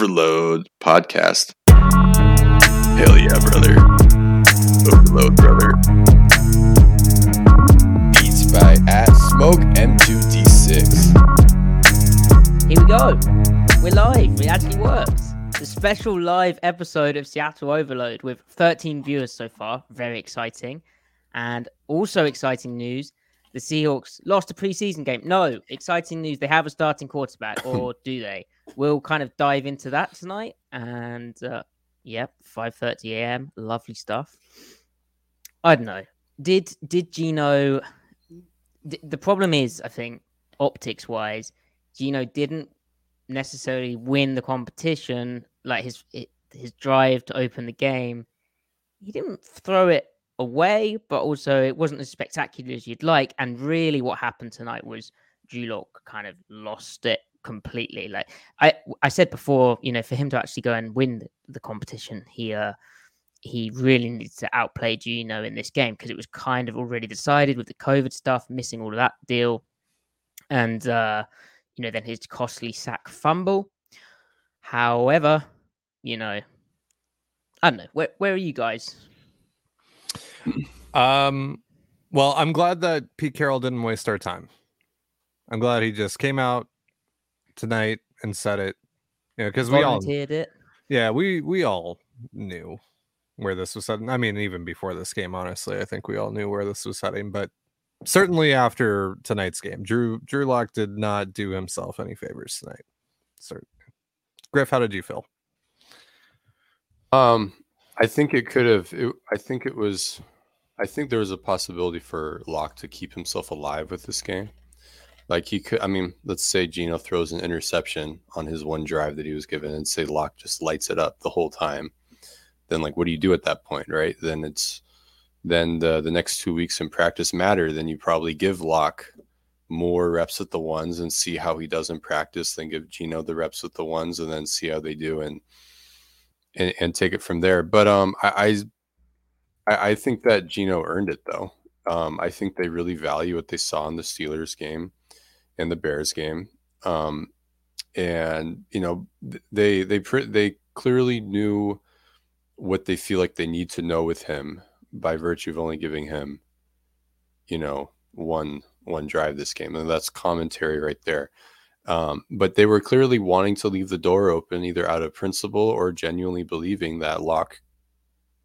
Overload podcast. Hell yeah, brother. Overload, brother. Beats by at Smoke M2D6. Here we go. We're live. It actually works. The special live episode of Seattle Overload with 13 viewers so far. Very exciting. And also exciting news the Seahawks lost a preseason game. No, exciting news. They have a starting quarterback, or do they? We'll kind of dive into that tonight. And uh, yep, 5:30 a.m. Lovely stuff. I don't know. Did did Geno? d- The problem is, I think, optics wise, Geno didn't necessarily win the competition. Like his his drive to open the game, he didn't throw it away, but also it wasn't as spectacular as you'd like. And really, what happened tonight was Drew Lock kind of lost it completely. Like I I said before, you know, for him to actually go and win the, competition, he uh, he really needs to outplay Geno in this game because it was kind of already decided with the COVID stuff, missing all of that deal, and uh, you know, then his costly sack fumble. However, you know, I don't know. Where where are you guys? Um, well, I'm glad that Pete Carroll didn't waste our time. I'm glad he just came out tonight and said it. You know, because we all, Volunteered it. yeah, we we all knew where this was heading. I mean, even before this game, honestly, I think we all knew where this was heading. But certainly after tonight's game, Drew Drew Lock did not do himself any favors tonight. Certainly. Griff, how did you feel? Um, I think it could have. It, I think it was. I think there was a possibility for Lock to keep himself alive with this game. Like he could. I mean, let's say Geno throws an interception on his one drive that he was given, and say Lock just lights it up the whole time. Then, like, what do you do at that point, right? Then it's then the the next two weeks in practice matter. Then you probably give Lock more reps at the ones and see how he does in practice. Then give Geno the reps with the ones, and then see how they do and and, and take it from there. But um, I, I I think that Geno earned it though. Um, I think they really value what they saw in the Steelers game and the Bears game. Um, and you know they they they clearly knew what they feel like they need to know with him by virtue of only giving him, you know, one one drive this game, and that's commentary right there. Um, but they were clearly wanting to leave the door open, either out of principle or genuinely believing that Lock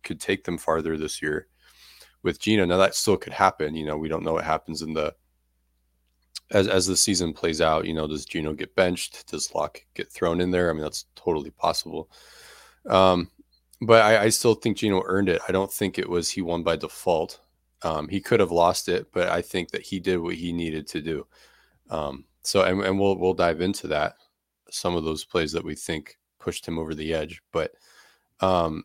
could take them farther this year with Geno. Now that still could happen. You know, we don't know what happens in the as as the season plays out. You know, does Geno get benched? Does Lock get thrown in there? I mean, that's totally possible. Um, but I, I still think Geno earned it. I don't think it was he won by default. Um, he could have lost it, but I think that he did what he needed to do. Um, so, and, and we'll we'll dive into that. Some of those plays that we think pushed him over the edge, but um,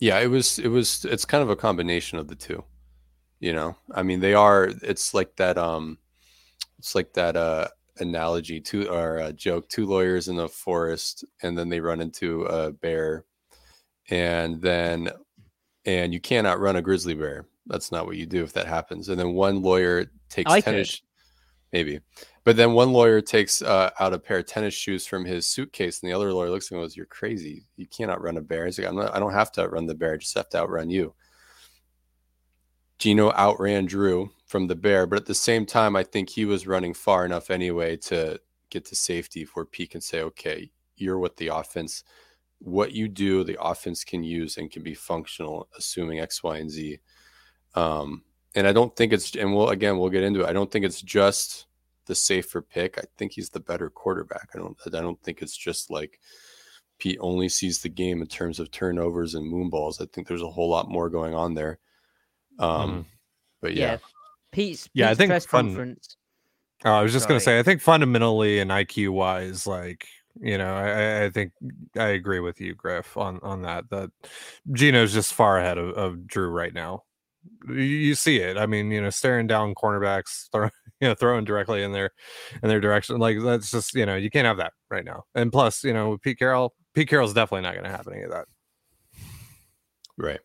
yeah, it was it was it's kind of a combination of the two. You know, I mean, they are. It's like that. Um, it's like that. Uh, analogy to or a joke: two lawyers in the forest, and then they run into a bear, and then and you cannot run a grizzly bear. That's not what you do if that happens. And then one lawyer takes I tennis, maybe, but then one lawyer takes uh, out a pair of tennis shoes from his suitcase, and the other lawyer looks at him and goes, "You're crazy. You cannot run a bear." He's like, I'm not, "I don't have to outrun the bear. I just have to outrun you." Geno outran Drew from the bear, but at the same time, I think he was running far enough anyway to get to safety where Pete can say, okay, you're what the offense, what you do, the offense can use and can be functional, assuming X, Y, and Z. Um, and I don't think it's, and we'll again, we'll get into it. I don't think it's just the safer pick. I think he's the better quarterback. I don't, I don't think it's just like Pete only sees the game in terms of turnovers and moonballs. I think there's a whole lot more going on there. Um, Mhm. but yeah. Yeah. Pete's, Yeah, I think press fun- conference. Oh, I was just gonna say, I think fundamentally and IQ wise, like you know, I, I- I think I agree with you, Griff, on on that. That Geno's just far ahead of, of Drew right now. You, you see it. I mean, you know, staring down cornerbacks, throw, you know, throwing directly in their in their direction. Like that's just you know, you can't have that right now. And plus, you know, with Pete Carroll, Pete Carroll's definitely not going to have any of that. Right.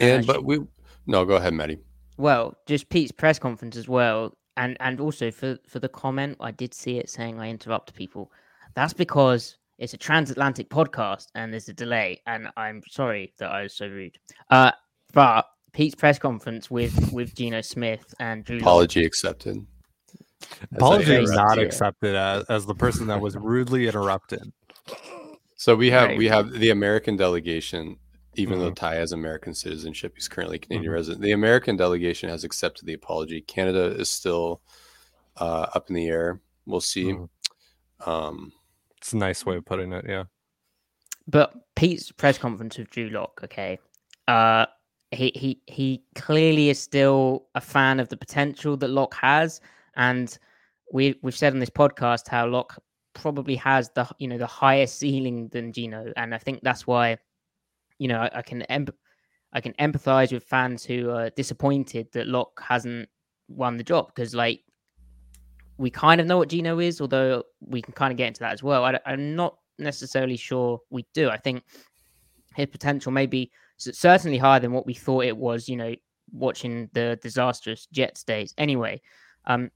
And And, but we, no, go ahead, Matty. Well, just Pete's press conference as well, and and also for for the comment, I did see it saying I interrupt people. That's because it's a transatlantic podcast and there's a delay, and I'm sorry that I was so rude. Uh, but Pete's press conference with with Geno Smith and Drew. Lock- Apology accepted. As Apology interrupt not accepted as, as the person that was rudely interrupted. So we have Right. we have the American delegation, even though Mhm. Ty has American citizenship, he's currently a Canadian Mhm. resident. The American delegation has accepted the apology. Canada is still uh, up in the air. We'll see. Mhm. Um, It's a nice way of putting it. Yeah. But Pete's press conference with Drew Lock, okay, uh, he he he clearly is still a fan of the potential that Lock has, and we we've said on this podcast how Lock probably has the you know the higher ceiling than Geno, and I think that's why, you know, I, I can I can empathize with fans who are disappointed that Lock hasn't won the job because like we kind of know what Geno is, although we can kind of get into that as well. I, am not necessarily sure we do. I think his potential may be certainly higher than what we thought it was, you know, watching the disastrous Jets days. Anyway, um,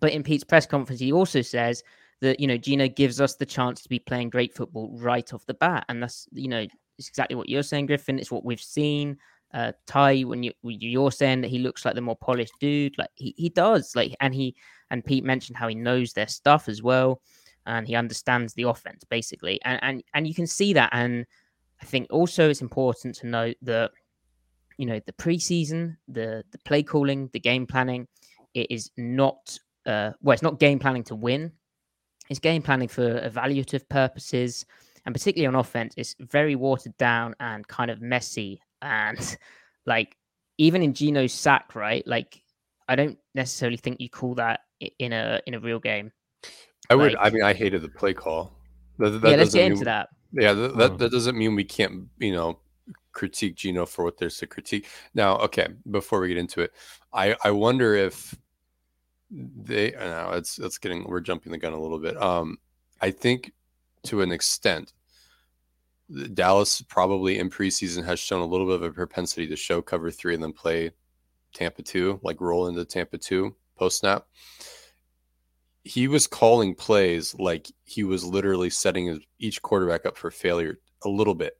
but in Pete's press conference, he also says that, you know, Geno gives us the chance to be playing great football right off the bat. And that's, you know, it's exactly what you're saying, Griffin. It's what we've seen. Uh, Ty, when you you're saying that he looks like the more polished dude, like he, he does, like, and he and Pete mentioned how he knows their stuff as well, and he understands the offense basically, and and and you can see that. And I think also it's important to note that you know the preseason, the the play calling, the game planning, it is not uh, well, it's not game planning to win. It's game planning for evaluative purposes, and particularly on offense, it's very watered down and kind of messy. And like even in Geno's sack, right? Like I don't necessarily think you call that in a in a real game. I would. I mean, I hated the play call. That, that yeah, let's get mean- into that. Yeah, that, that Mhm. that doesn't mean we can't, you know, critique Geno for what there's to critique. Now, okay, before we get into it, I I wonder if they. No, it's it's getting we're jumping the gun a little bit. Um, I think to an extent, Dallas probably in preseason has shown a little bit of a propensity to show cover three and then play Tampa two, like roll into Tampa two post snap. He was calling plays like he was literally setting each quarterback up for failure a little bit.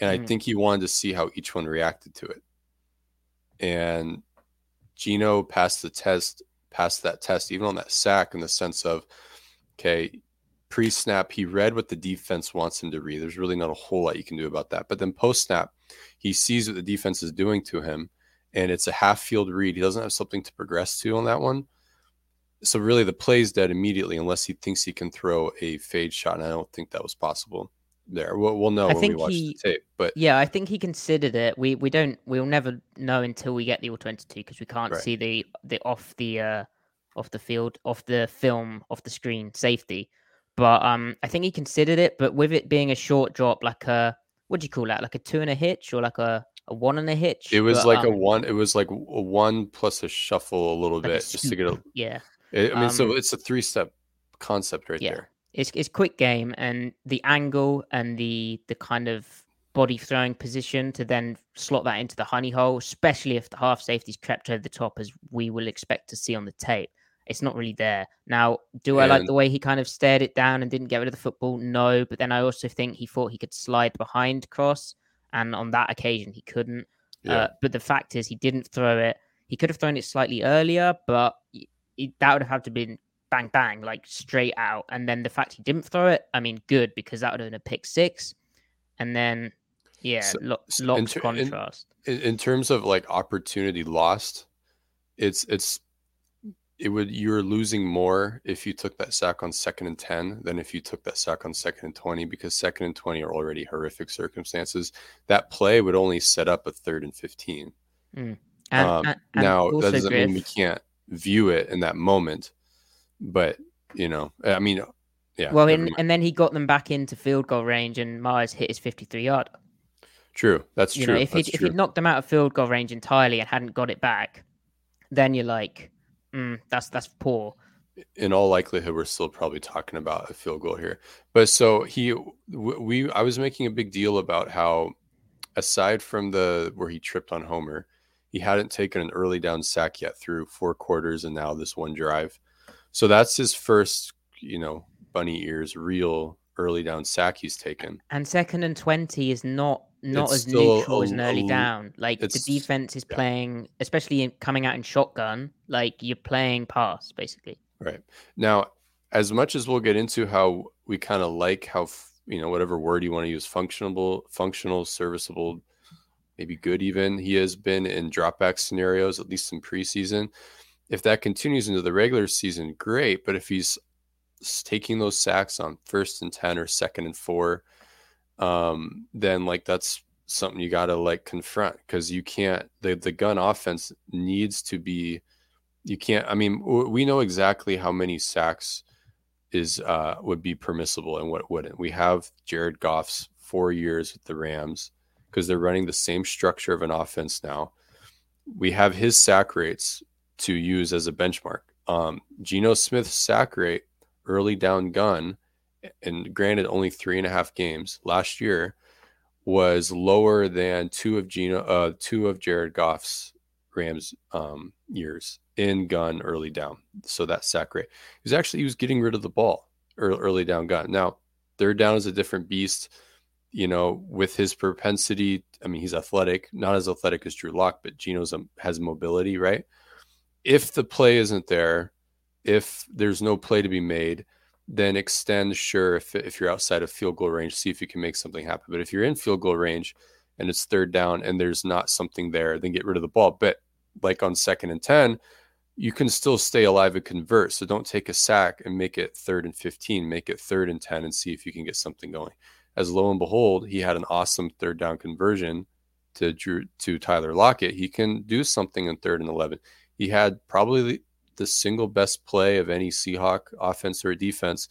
And I Mhm. think he wanted to see how each one reacted to it. And Geno passed the test, passed that test, even on that sack, in the sense of, okay, pre snap, he read what the defense wants him to read. There's really not a whole lot you can do about that. But then post snap, he sees what the defense is doing to him, and it's a half field read. He doesn't have something to progress to on that one. So really, the play's dead immediately unless he thinks he can throw a fade shot. And I don't think that was possible there. We'll, we'll know I when we think watch he- the tape. But Yeah, I think he considered it. We we don't we'll never know until we get the all twenty two because we can't Right. see the the off the uh off the field off the film off the screen safety. But um, I think he considered it. But with it being a short drop, like a what do you call that? Like a two and a hitch or like a a one and a hitch? it was But, like a um, one. It was like a one plus a shuffle a little like a bit just to get a. yeah. I I mean, so Um, it's a three step concept right Yeah. there. it's it's quick game and the angle and the the kind of body throwing position to then slot that into the honey hole, especially if the half safety's crept over the top as we will expect to see on the tape. It's not really there. Now, do I like the way he kind of stared it down and didn't get rid of the football? No, but then I also think he thought he could slide behind cross, and on that occasion he couldn't. Yeah. Uh, but the fact is, he didn't throw it. He could have thrown it slightly earlier, but it, that would have had to been bang bang, like straight out. And then the fact he didn't throw it, I mean, good because that would have been a pick six. And then, yeah, So- lo- so in ter- contrast. in, in terms of like opportunity lost, it's it's it would you're losing more if you took that sack on second and 10 than if you took that sack on second and 20 because second and 20 are already horrific circumstances. That play would only set up a third and 15 And, um, and- and now that doesn't mean we can't view it in that moment but you know i mean yeah well, in, and then he got them back into field goal range, and Myers hit his 53 yard. true that's You true know, if that's he'd, if he'd knocked them out of field goal range entirely and hadn't got it back, then you're like, mm, that's that's poor. in all likelihood we're still probably talking about a field goal here. But so he we i was making a big deal about how aside from the where he tripped on homer he hadn't taken an early down sack yet through four quarters and now this one drive. So that's his first you know bunny ears real early down sack he's taken. And second and 20 is not not as neutral a- as an early a- down. Like the defense is yeah. playing, especially in, coming out in shotgun, like you're playing pass basically. Right. Now, as much as we'll get into how we kind of like how, you know, whatever word you want to use, functional, functional, serviceable, maybe good even, he has been in dropback scenarios, at least in preseason. If that continues into the regular season, great. But if he's taking those sacks on first and 10 or second and four, um, then like that's something you got to like confront because you can't, the, the gun offense needs to be you can't i mean we know exactly how many sacks is uh would be permissible and what wouldn't. We have jared goff's four years with the rams because they're running the same structure of an offense now. We have his sack rates to use as a benchmark. Um Geno smith's sack rate early down gun and granted only three and a half games last year was lower than two of Geno uh two of jared goff's Rams um, years in gun early down. So that sack rate. He was actually he was getting rid of the ball early, early down gun. Now third down is a different beast. You know, with his propensity, I mean, he's athletic, not as athletic as Drew Lock, but Geno's um, has mobility, right? If the play isn't there, if there's no play to be made, then extend. Sure, if if you're outside of field goal range, see if you can make something happen. But if you're in field goal range and it's third down and there's not something there, then get rid of the ball. But like on second and 10, you can still stay alive and convert. So don't take a sack and make it third and 15, make it third and 10 and see if you can get something going. As lo and behold, he had an awesome third down conversion to Drew to Tyler Lockett. He can do something in third and 11. He had probably the, single best play of any Seahawk offense or defense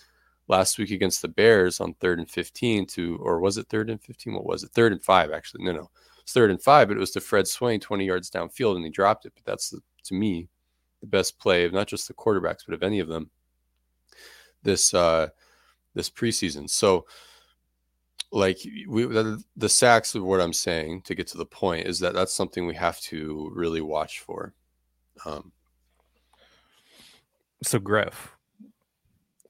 last week against the Bears on third and 15 to, or was it third and 15? What was it? Third and five, actually. No, no. It's third and five, but it was to Fred Swain 20 yards downfield and he dropped it. But that's, the, to me, the best play of not just the quarterbacks, but of any of them this, uh, this preseason. So, like we, the, the sacks of what I'm saying to get to the point is that that's something we have to really watch for. Um, So Griff,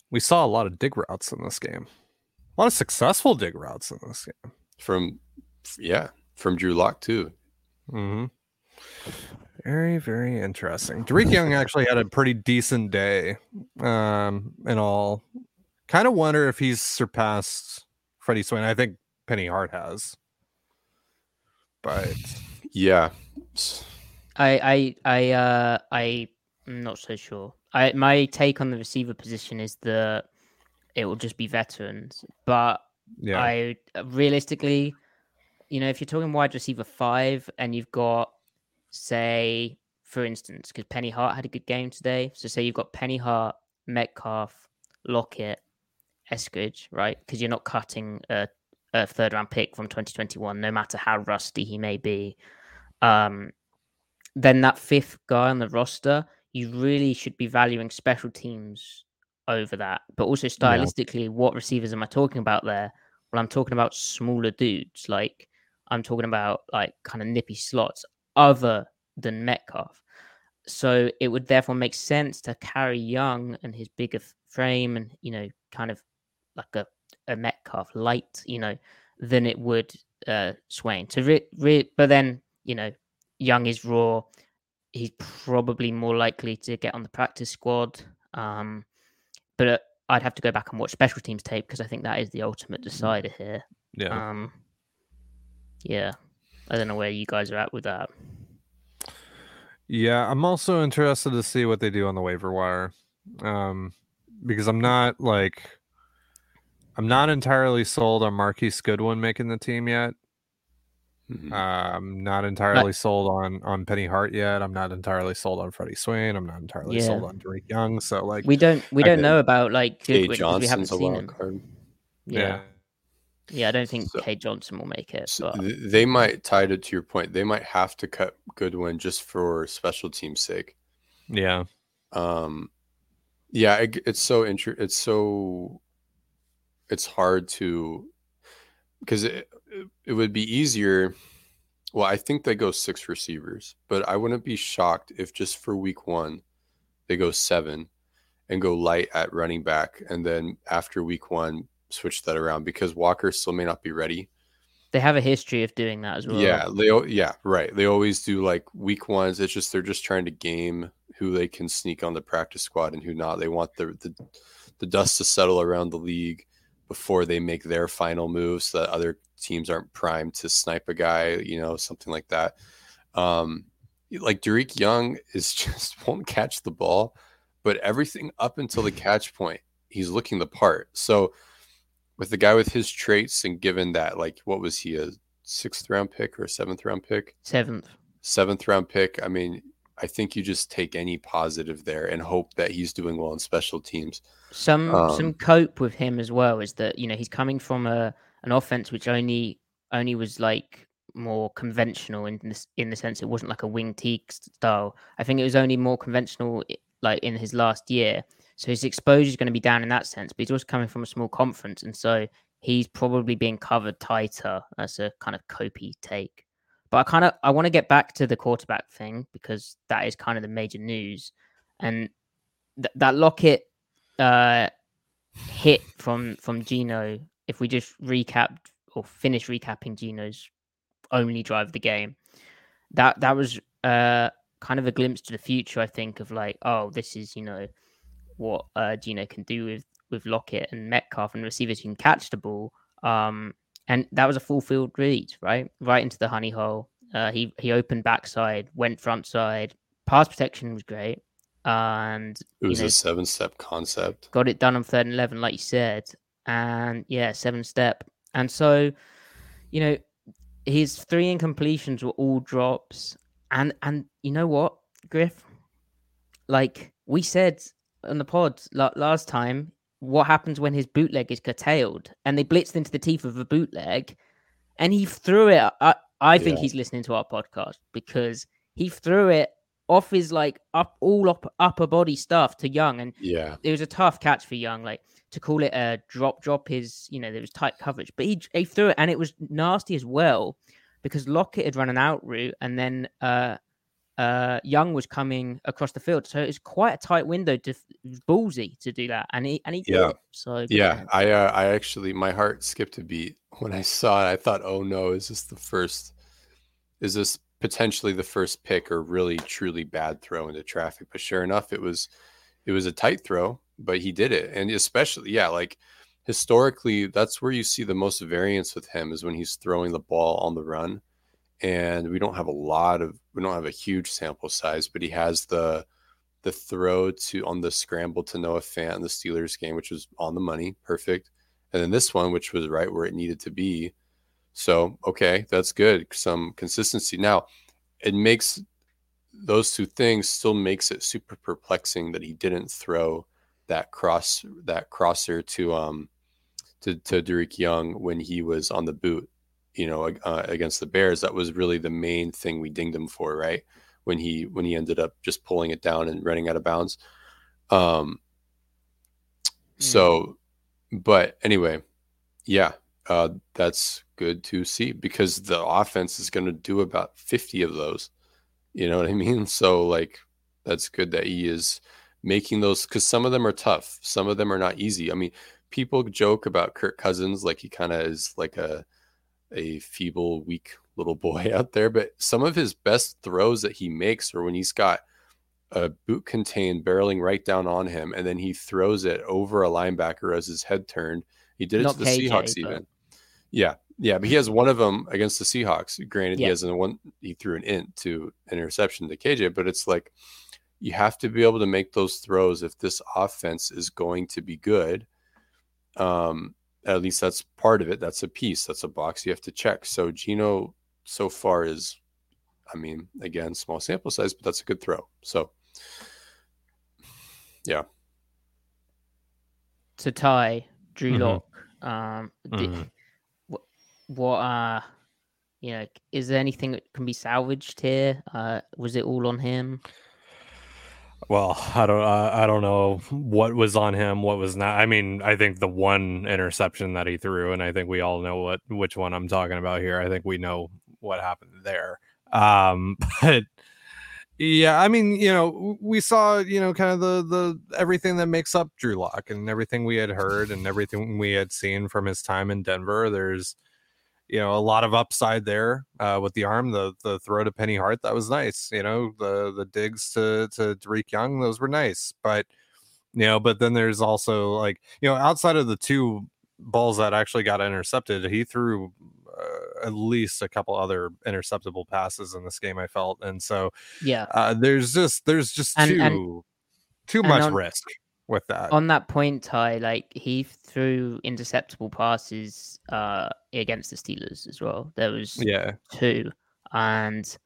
we saw a lot of dig routes in this game. A lot of successful dig routes in this game. from, yeah, from Drew Lock too. Mm-hmm. Very, very interesting. Dareke Young actually had a pretty decent day. Um, and all kind of wonder if he's surpassed Freddie Swain. I think Penny Hart has. But Yeah. I I I uh I am not so sure. I my take on the receiver position is that it will just be veterans, but yeah, I realistically, you know, if you're talking wide receiver five and you've got, say, for instance, because Penny Hart had a good game today. So say you've got Penny Hart, Metcalf, Lockett, Eskridge, right? Because you're not cutting a, a third round pick from 2021, no matter how rusty he may be. Um, then that fifth guy on the roster, you really should be valuing special teams over that. But also stylistically, what receivers am I talking about there? Well, I'm talking about smaller dudes. Like I'm talking about like kind of nippy slots other than Metcalf. So it would therefore make sense to carry Young and his bigger frame and, you know, kind of like a, a Metcalf light, you know, than it would uh, Swain. To re- re- but then you know, Young is raw. He's probably more likely to get on the practice squad. Um, but uh, I'd have to go back and watch special teams tape because I think that is the ultimate decider here. Yeah. Um, yeah, I don't know where you guys are at with that. Yeah, I'm also interested to see what they do on the waiver wire. Um, because I'm not like I'm not entirely sold on Marquise Goodwin making the team yet. Mhm. Uh, I'm not entirely sold on on Penny Hart yet. I'm not entirely sold on Freddie Swain. I'm not entirely sold on Dareke Young. So like We don't we I don't get know about like Kate Goodwin 'cause we haven't seen him. card. Yeah. yeah, I don't think So- Kate Johnson will make it. So But they might tied it to your point. They might have to cut Goodwin just for special team's sake. yeah, Um, yeah, it, it's so inter- It's so it's hard to because it, would be easier. Well, I think they go six receivers, but I wouldn't be shocked if just for week one they go seven and go light at running back, and then after week one switch that around because Walker still may not be ready. they have a history of doing that as well. Yeah, they yeah, right. They always do like week ones. It's just they're just trying to game who they can sneak on the practice squad and who not. They want the the, the dust to settle around the league before they make their final move so that other teams aren't primed to snipe a guy, you know, something like that. Um like Dareke Young is just won't catch the ball, but everything up until the catch point, he's looking the part. So with the guy with his traits and given that like what was he a sixth round pick or a seventh round pick Seventh. seventh round pick i mean i think you just take any positive there and hope that he's doing well in special teams Some some Um, cope with him as well is that you know he's coming from a an offense which only only was like more conventional in this in the sense it wasn't like a wing teak style. I think it was only more conventional like in his last year. So his exposure is going to be down in that sense, but he's also coming from a small conference, and so he's probably being covered tighter. That's a kind of copy take. But I kind of I want to get back to the quarterback thing because that is kind of the major news, and th- that Lockett uh, hit from from Geno. If we just recap or finish recapping Geno's only drive of the game, that that was uh, kind of a glimpse to the future. I think of like, oh, this is you know what uh, Geno can do with with Lockett and Metcalf and receivers who can catch the ball. Um, and that was a full field read, right, right into the honey hole. Uh, he he opened backside, went front side. Pass protection was great, and it was know, a seven step concept got it done on third and 11 like you said and yeah seven step and so you know his three incompletions were all drops and and you know what griff like we said on the pod last time what happens when his bootleg is curtailed and they blitzed into the teeth of a bootleg and he threw it i, I think Yeah. he's listening to our podcast because he threw it off his like up all up upper body stuff to young and yeah it was a tough catch for Young. Like to call it a drop, drop is you know there was tight coverage, but he he threw it and it was nasty as well because Lockett had run an out route and then uh uh Young was coming across the field, so it was quite a tight window to it was ballsy to do that, and he and he. Yeah. So yeah. I uh, i actually my heart skipped a beat when i saw it. I thought oh no is this the first is this potentially the first pick or really truly bad throw into traffic? But sure enough it was it was a tight throw but he did it and especially yeah like historically that's where you see the most variance with him is when he's throwing the ball on the run and we don't have a lot of we don't have a huge sample size but he has the the throw to on the scramble to Noah Fant in the Steelers game which was on the money perfect and then this one which was right where it needed to be so okay that's good some consistency. Now it makes those two things still makes it super perplexing that he didn't throw that cross that crosser to um to to Dareke Young when he was on the boot, you know, uh, against the Bears. That was really the main thing we dinged him for, right? When he when he ended up just pulling it down and running out of bounds. Um. So, but anyway, yeah, uh, that's good to see because the offense is going to do about fifty of those. You know what I mean? So like that's good that he is making those because some of them are tough. Some of them are not easy. I mean, people joke about Kirk Cousins like he kind of is like a a feeble, weak little boy out there, but some of his best throws that he makes are when he's got a boot contained barreling right down on him, and then he throws it over a linebacker as his head turned. He did it Not to the KJ, Seahawks but- even. Yeah, yeah, but he has one of them against the Seahawks. Granted, he has the one he threw an int to an interception to KJ, but it's like you have to be able to make those throws if this offense is going to be good. Um, at least that's part of it. That's a piece. That's a box you have to check. So Geno so far is, I mean, again, small sample size, but that's a good throw. So yeah. To tie Drew Mhm. Lock, um, di- Mhm. What, uh, you know, is there anything that can be salvaged here? Uh, was it all on him? Well, I don't, uh, I don't know what was on him, what was not. I mean, I think the one interception that he threw, and I think we all know what which one I'm talking about here. I think we know what happened there. Um, but yeah, I mean, you know, we saw, you know, kind of the the everything that makes up Drew Lock and everything we had heard and everything we had seen from his time in Denver. There's you know a lot of upside there uh, with the arm, the the throw to Penny Hart that was nice. You know the the digs to to Dareke Young those were nice, but you know, but then there's also like you know outside of the two balls that actually got intercepted, he threw uh, at least a couple other interceptable passes in this game. I felt, and so Yeah. uh, there's just there's just And- too and- too much risk with that. on that point, Ty, like he threw interceptable passes uh against the Steelers as well. There was yeah, two, and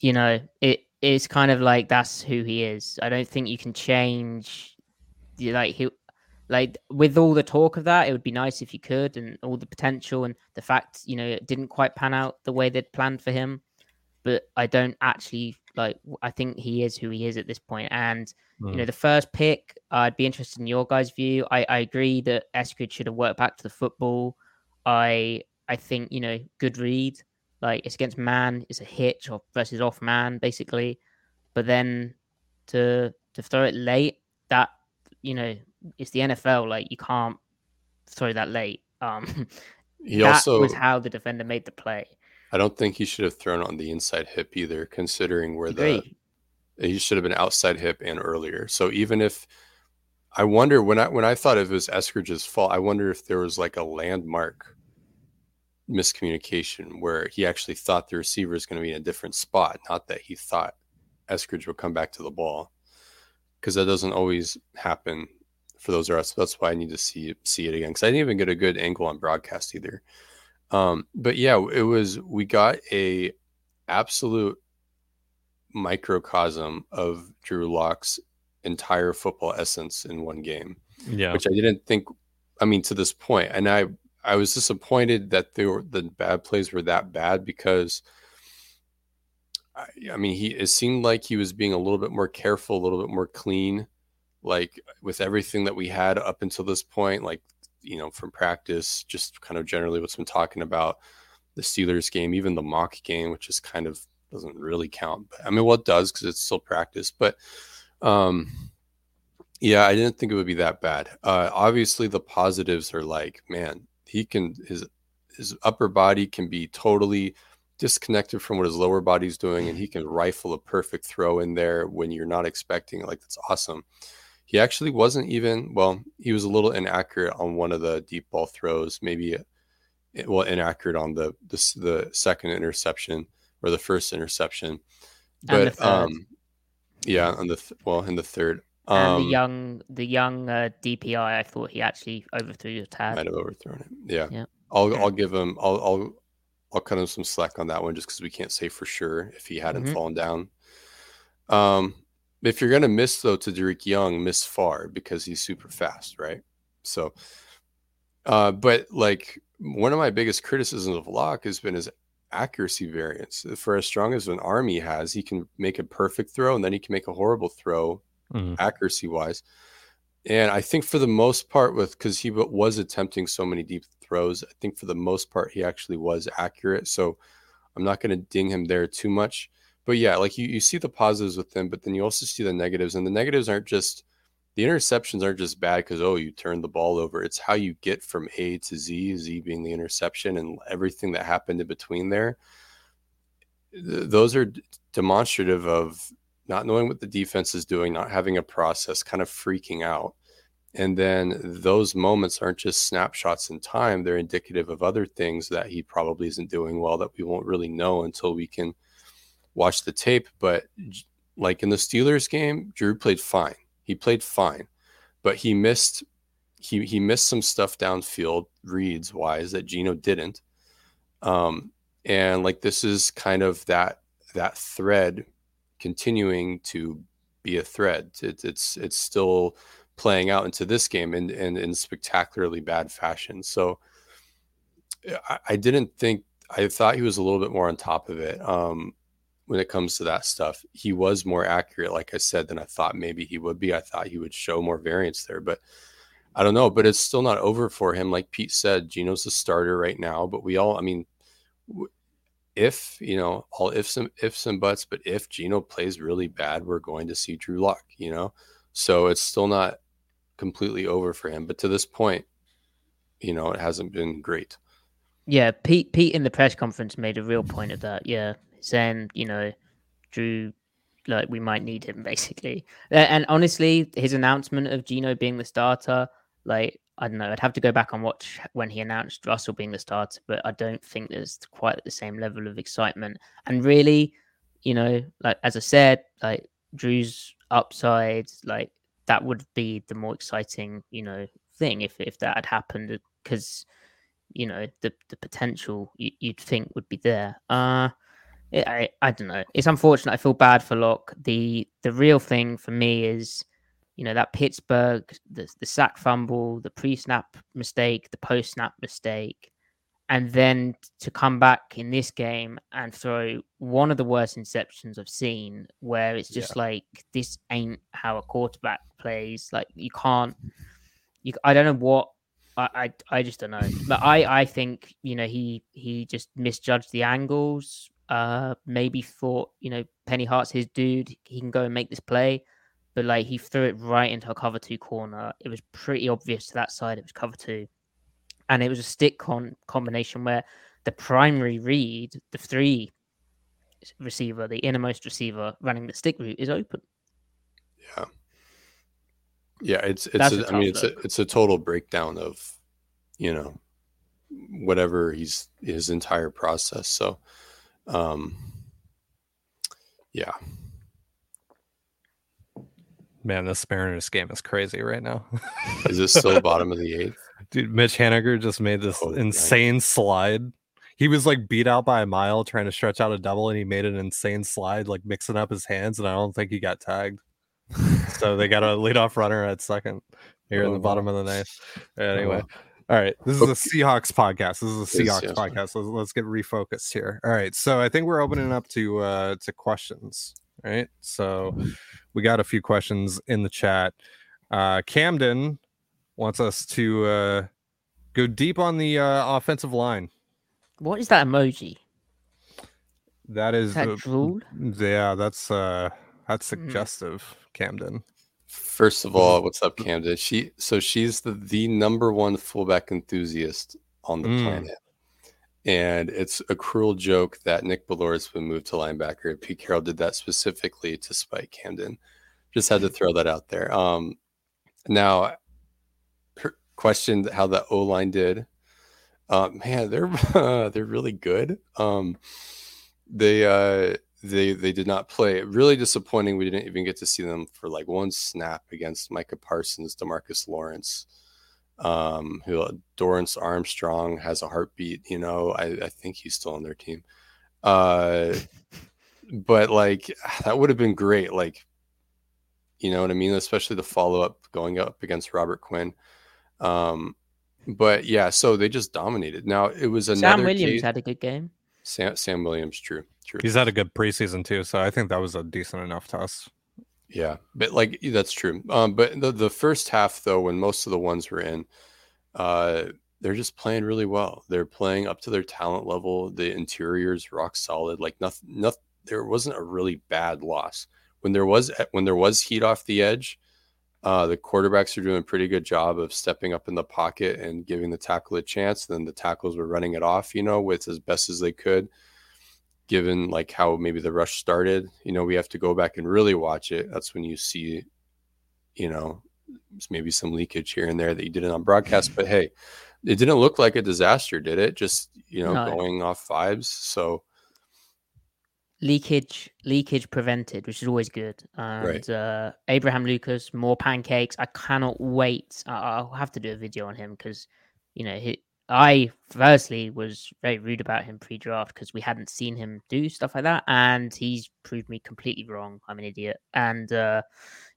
you know it is kind of like that's who he is. I don't think you can change. Like he, like with all the talk of that, it would be nice if you could, and all the potential and the fact you know it didn't quite pan out the way they'd planned for him. But I don't actually like. I think he is who he is at this point. and you Mm. know the first pick. I'd be interested in your guys' view. I, I agree that Eskridge should have worked back to the football. I I think you know good read. Like it's against man, it's a hitch or versus off man basically. But then to to throw it late, that you know it's the NFL. Like you can't throw that late. Um, he that also was how the defender made the play. I don't think he should have thrown on the inside hip either, considering where Agree. the he should have been outside hip and earlier. So even if I wonder when I when I thought it was Eskridge's fault, I wonder if there was like a landmark miscommunication where he actually thought the receiver is going to be in a different spot, not that he thought Eskridge would come back to the ball. Because that doesn't always happen for those us. That's why I need to see see it again. Because I didn't even get a good angle on broadcast either. Um, but yeah, it was we got a absolute microcosm of Drew Lock's entire football essence in one game, yeah, which I didn't think. I mean, to this point, and I I was disappointed that they were the bad plays were that bad because. I, I mean, he it seemed like he was being a little bit more careful, a little bit more clean, like with everything that we had up until this point, like you know, from practice, just kind of generally what's been talking about the Steelers game, even the mock game, which is kind of doesn't really count. But I mean, well, it does because it's still practice. But um, yeah, I didn't think it would be that bad. Uh, obviously, the positives are like, man, he can his his upper body can be totally disconnected from what his lower body's doing, and he can rifle a perfect throw in there when you're not expecting. it. Like that's awesome. He actually wasn't even well. He was a little inaccurate on one of the deep ball throws, maybe it- well inaccurate on the the, the second interception or the first interception And the but third. um yeah on the th- well in the third and um the young the young uh, DPI, I thought he actually overthrew the tag. might have overthrown it yeah Yeah. i'll Yeah. i'll give him i'll i'll i'll cut him some slack on that one just because we can't say for sure if he hadn't Mhm. fallen down um if you're gonna miss though to Dareke Young, miss far because he's super fast, right? So, uh, but like one of my biggest criticisms of Lock has been his accuracy variance. For as strong as an arm he has, he can make a perfect throw and then he can make a horrible throw Mhm. accuracy wise. And I think for the most part, with because he was attempting so many deep throws, I think for the most part he actually was accurate. So I'm not going to ding him there too much. But yeah, like you, you see the positives with them, but then you also see the negatives, and the negatives aren't just the interceptions aren't just bad because oh you turned the ball over. It's how you get from A to Z, Z being the interception and everything that happened in between there. Th- those are demonstrative of not knowing what the defense is doing, not having a process, kind of freaking out. And then those moments aren't just snapshots in time, they're indicative of other things that he probably isn't doing well that we won't really know until we can watch the tape. But like in the Steelers game, Drew played fine. He played fine, but he missed he he missed some stuff downfield reads wise that Geno didn't. Um, and like this is kind of that that thread continuing to be a thread. It, it's it's still playing out into this game in, in, in spectacularly bad fashion. So I, I, didn't think, I thought he was a little bit more on top of it um, when it comes to that stuff. He was more accurate, like I said, than I thought maybe he would be. I thought he would show more variance there, but I don't know. But it's still not over for him. Like Pete said, Geno's the starter right now, but we all, I mean, if you know all ifs and ifs and buts, but if Geno plays really bad, we're going to see Drew Lock. You know, so it's still not completely over for him. But to this point, you know, it hasn't been great. Yeah, Pete Pete in the press conference made a real point of that. Yeah, saying you know, Drew, like we might need him basically. And honestly, his announcement of Geno being the starter, like I don't know, I'd have to go back and watch when he announced Russell being the starter, but I don't think there's quite the same level of excitement. And really, you know, like as I said, like Drew's upside, like that would be the more exciting, you know, thing if if that had happened because you know the the potential you, would think would be there. Uh, I I don't know. It's unfortunate. I feel bad for Lock. The the real thing for me is, you know, that Pittsburgh the the sack fumble, the pre snap mistake, the post snap mistake, and then to come back in this game and throw one of the worst interceptions I've seen, where it's just yeah. like this ain't how a quarterback plays. Like you can't, you I don't know what I, I, I just don't know. But I I think you know he he just misjudged the angles. Uh, maybe thought you know Penny Hart's his dude. He can go and make this play. But like he threw it right into a cover two corner. It was pretty obvious to that side. It was cover two and it was a stick con- combination where the primary read, the three receiver, the innermost receiver running the stick route is open. Yeah, yeah, it's it's. A, I mean, it's a, it's a total breakdown of, you know, whatever he's his entire process. So, um, yeah. Man, this Mariners game is crazy right now. is this still bottom of the eighth? Dude, Mitch Haniger just made this oh, insane slide. He was like beat out by a mile trying to stretch out a double, and he made an insane slide, like mixing up his hands, and I don't think he got tagged. so they got a leadoff runner at second here oh, in the bottom of the ninth. Anyway. Oh. All right, this is a Seahawks podcast. This is a Seahawks yes, podcast. Let's, let's get refocused here. All right, so I think we're opening up to uh to questions. Right, so we got a few questions in the chat. Uh Camden wants us to uh, go deep on the uh, offensive line. What is that emoji? That is, is that drool? Yeah, that's uh, that's hmm. suggestive, mm. Camden. First of all, what's up, Camden? She so she's the the number one fullback enthusiast on the mm. planet. And it's a cruel joke that Nick Bellore been moved to linebacker. Pete Carroll did that specifically to spite Camden. Just had to throw that out there. Um, now, questioned how the O line did. Uh, man, they're uh, they're really good. Um, they uh, they they did not play. Really disappointing. We didn't even get to see them for like one snap against Micah Parsons, Demarcus Lawrence, um, who Dorance Armstrong has a heartbeat. You know, I, I think he's still on their team. Uh, but like that would have been great. Like, you know what I mean? Especially the follow up going up against Robert Quinn. Um, but yeah, so they just dominated. Now it was another. Sam Williams had a good game. Sam, Sam Williams, true, true. He's had a good preseason too, so I think that was a decent enough test. Yeah, but like that's true. Um, but the the first half though, when most of the ones were in, uh, they're just playing really well. They're playing up to their talent level. The interior's rock solid. Like nothing, nothing. There wasn't a really bad loss when there was when there was heat off the edge Uh, the quarterbacks are doing a pretty good job of stepping up in the pocket and giving the tackle a chance. Then the tackles were running it off, you know, with as best as they could, given like how maybe the rush started. You know, we have to go back and really watch it. That's when you see, you know, maybe some leakage here and there that you didn't on broadcast. But hey, it didn't look like a disaster, did it? Just you know, No. going off vibes. So leakage leakage prevented, which is always good. And uh, Abraham Lucas, more pancakes. I cannot wait. I- I'll have to do a video on him because you know he, I firstly was very rude about him pre-draft because we hadn't seen him do stuff like that, and he's proved me completely wrong. I'm an idiot. And uh,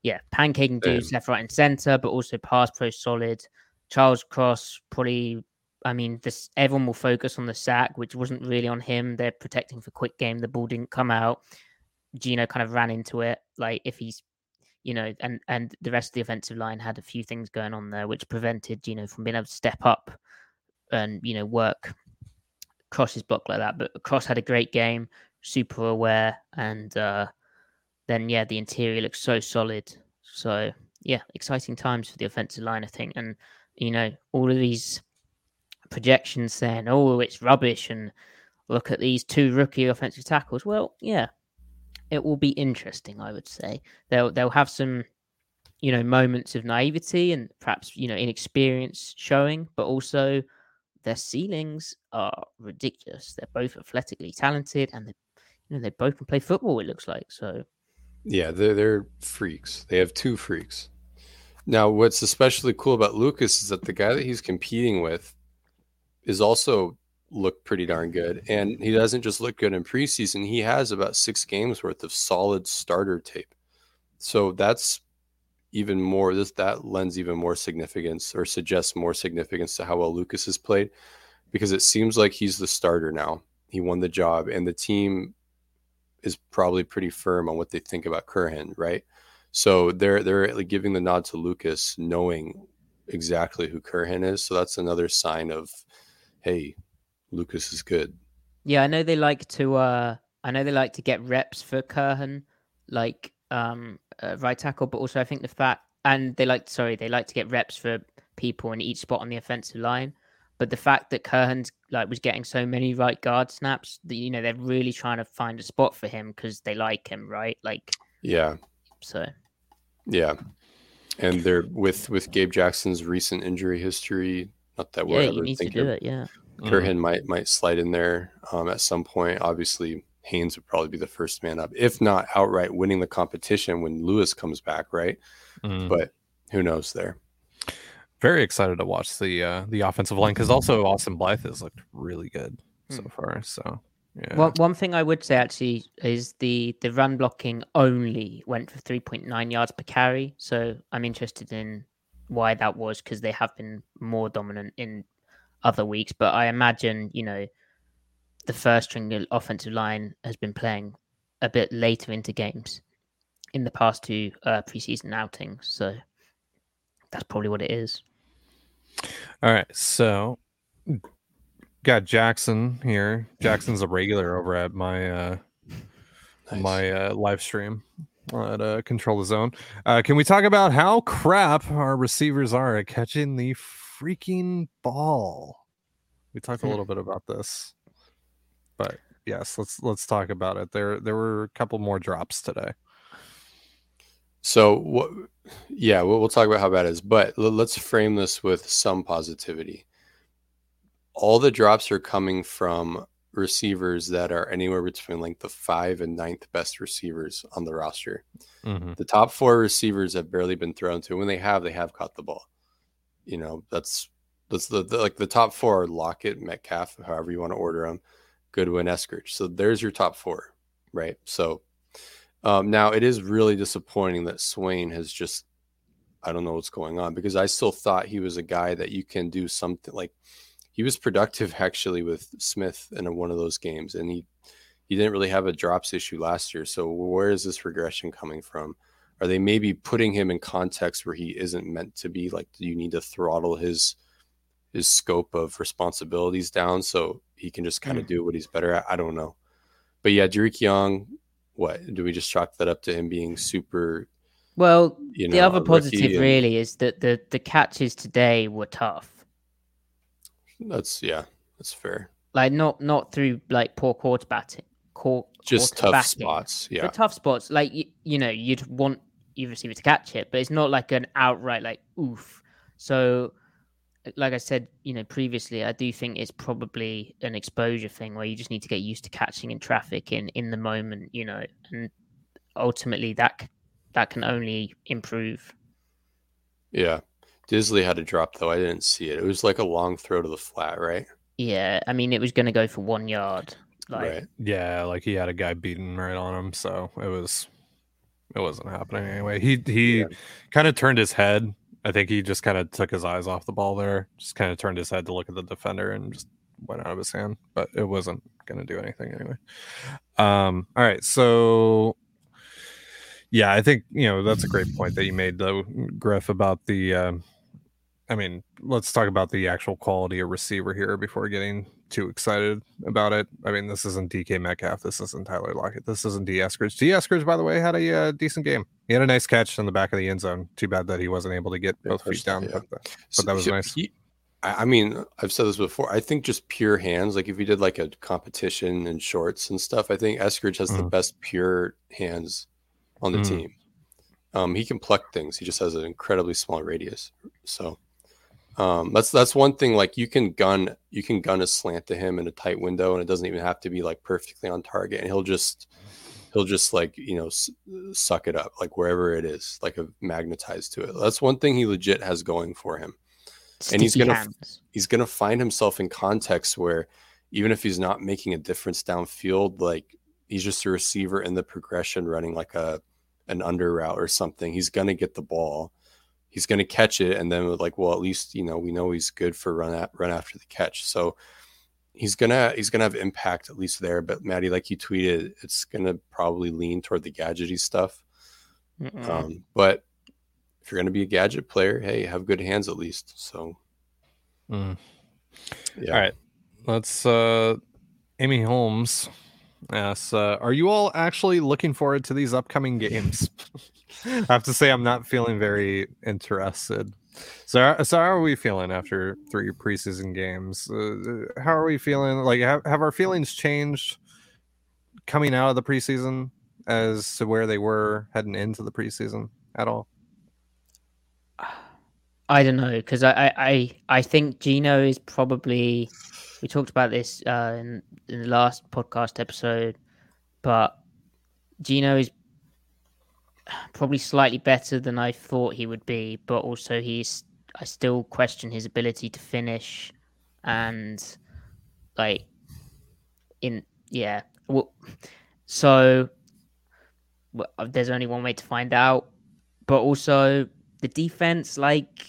yeah, pancaking dudes Same. left, right, and center, but also pass pro solid. Charles Cross probably I mean, this everyone will focus on the sack, which wasn't really on him. They're protecting for quick game. The ball didn't come out. Geno kind of ran into it. Like if he's, you know, and and the rest of the offensive line had a few things going on there, which prevented Geno from being able to step up and you know work cross his block like that. But Cross had a great game, super aware, and uh then yeah, the interior looks so solid. So yeah, exciting times for the offensive line, I think, and you know all of these projections saying, "Oh, it's rubbish," and look at these two rookie offensive tackles. Well, yeah, it will be interesting. I would say they'll they'll have some, you know, moments of naivety and perhaps you know inexperience showing, but also their ceilings are ridiculous. They're both athletically talented, and they, you know, they both can play football. It looks like so. Yeah, they're they're freaks. They have two freaks. Now, what's especially cool about Lucas is that the guy that he's competing with is also looked pretty darn good, and he doesn't just look good in preseason. He has about six games worth of solid starter tape. So that's even more. This that lends even more significance or suggests more significance to how well Lucas has played, because it seems like he's the starter now. He won the job, and the team is probably pretty firm on what they think about Curhan, right? So they're they're like giving the nod to Lucas, knowing exactly who Curhan is. So that's another sign of, hey, Lucas is good. Yeah, I know they like to. uh I know they like to get reps for Curhan, like um uh, right tackle, but also I think the fact and they like sorry they like to get reps for people in each spot on the offensive line. But the fact that Curhan's like was getting so many right guard snaps, that you know they're really trying to find a spot for him because they like him, right? Like Yeah, so. yeah. And they're with with Gabe Jackson's recent injury history. Not that we're Yeah, ever you need to thinking do it. Yeah. Curhan might might slide in there um, at some point. Obviously, Haynes would probably be the first man up, if not outright winning the competition when Lewis comes back, right? Mhm. But who knows there? very excited to watch the uh the offensive line because also Austin Blythe has looked really good so Hmm. far. So yeah, One one thing I would say actually is the the run blocking only went for three point nine yards per carry. So I'm interested in why that was because they have been more dominant in other weeks. But I imagine you know the first string offensive line has been playing a bit later into games in the past two uh, preseason outings. So that's probably what it is. all right. So got Jackson here. Jackson's a regular over at my uh Nice. my uh, live stream at uh, Control the Zone. Uh, can we talk about how crap our receivers are at catching the freaking ball? We talked a Hmm. little bit about this, but yes, let's let's talk about it. There there were a couple more drops today. So what? Yeah, we'll, we'll talk about how bad it is, but let's frame this with some positivity. All the drops are coming from receivers that are anywhere between like the five and ninth best receivers on the roster. Mhm. The top four receivers have barely been thrown to. When they have, they have caught the ball. You know, that's that's the, the like the top four are Lockett, Metcalf, however you want to order them, Goodwin, Eskridge. So there's your top four, right? So um, now it is really disappointing that Swain has just I don't know what's going on because I still thought he was a guy that you can do something like he was productive actually with Smith in one of those games and he he didn't really have a drops issue last year. So where is this regression coming from? Are they maybe putting him in context where he isn't meant to be? Like, do you need to throttle his his scope of responsibilities down so he can just kind of hmm. do what he's better at? I don't know. But yeah, Dareke Young, what do we just chalk that up to him being super Well, You know, the other positive and- really is that the the catches today were tough. That's yeah, that's fair. Like not not through like poor quarterbacking, core, Just tough spots. Yeah. but tough spots. Like you, you know, you'd want your receiver to catch it, but it's not like an outright like oof. So, like I said, you know, previously, I do think it's probably an exposure thing where you just need to get used to catching in traffic in in the moment, you know, and ultimately that that can only improve. Yeah. Dissly had a drop though. I didn't see it. It was like a long throw to the flat, right? Yeah, I mean, it was going to go for one yard. Like, right. Yeah, like he had a guy beaten right on him, so it was it wasn't happening anyway. He he Yeah. kind of turned his head. I think he just kind of took his eyes off the ball there. Just kind of turned his head to look at the defender and just went out of his hand, but it wasn't going to do anything anyway. Um all right, so yeah, I think, you know, that's a great point that you made though, Griff about the um I mean, let's talk about the actual quality of receiver here before getting too excited about it. I mean, this isn't DK Metcalf. This isn't Tyler Lockett. This isn't Dee Eskridge. Dee Eskridge, by the way, had a uh, decent game. He had a nice catch in the back of the end zone. Too bad that he wasn't able to get Yeah, both feet down. yeah. But, uh, but that was he- nice. he- I mean, I've said this before. I think just pure hands, like if you did like a competition in shorts and stuff, I think Eskridge has the Mhm. best pure hands on the Mm. team. Um, he can pluck things. He just has an incredibly small radius. So um, that's that's one thing. Like you can gun you can gun a slant to him in a tight window, and it doesn't even have to be like perfectly on target. And he'll just he'll just like you know s- suck it up like wherever it is, like a magnetized to it. That's one thing he legit has going for him and he's gonna hands. he's going to find himself in context where even if he's not making a difference downfield like he's just a receiver in the progression running like a an under route or something he's going to get the ball he's going to catch it and then like well at least you know we know he's good for run at run after the catch so he's gonna he's gonna have impact at least there but matty like you tweeted it's gonna probably lean toward the gadgety stuff um, but if you're gonna be a gadget player hey have good hands at least so Mm. yeah All right. Let's uh Amy Holmes asks, uh, are you all actually looking forward to these upcoming games? I have to say I'm not feeling very interested. So, so how are we feeling after three preseason games? Uh, how are we feeling? Like, have, have our feelings changed coming out of the preseason as to where they were heading into the preseason at all? I don't know because I, I I I think Geno is probably we talked about this uh, in, in the last podcast episode, but Geno is probably slightly better than I thought he would be, but also he's I still question his ability to finish and like in yeah well so well, there's only one way to find out but also the defense like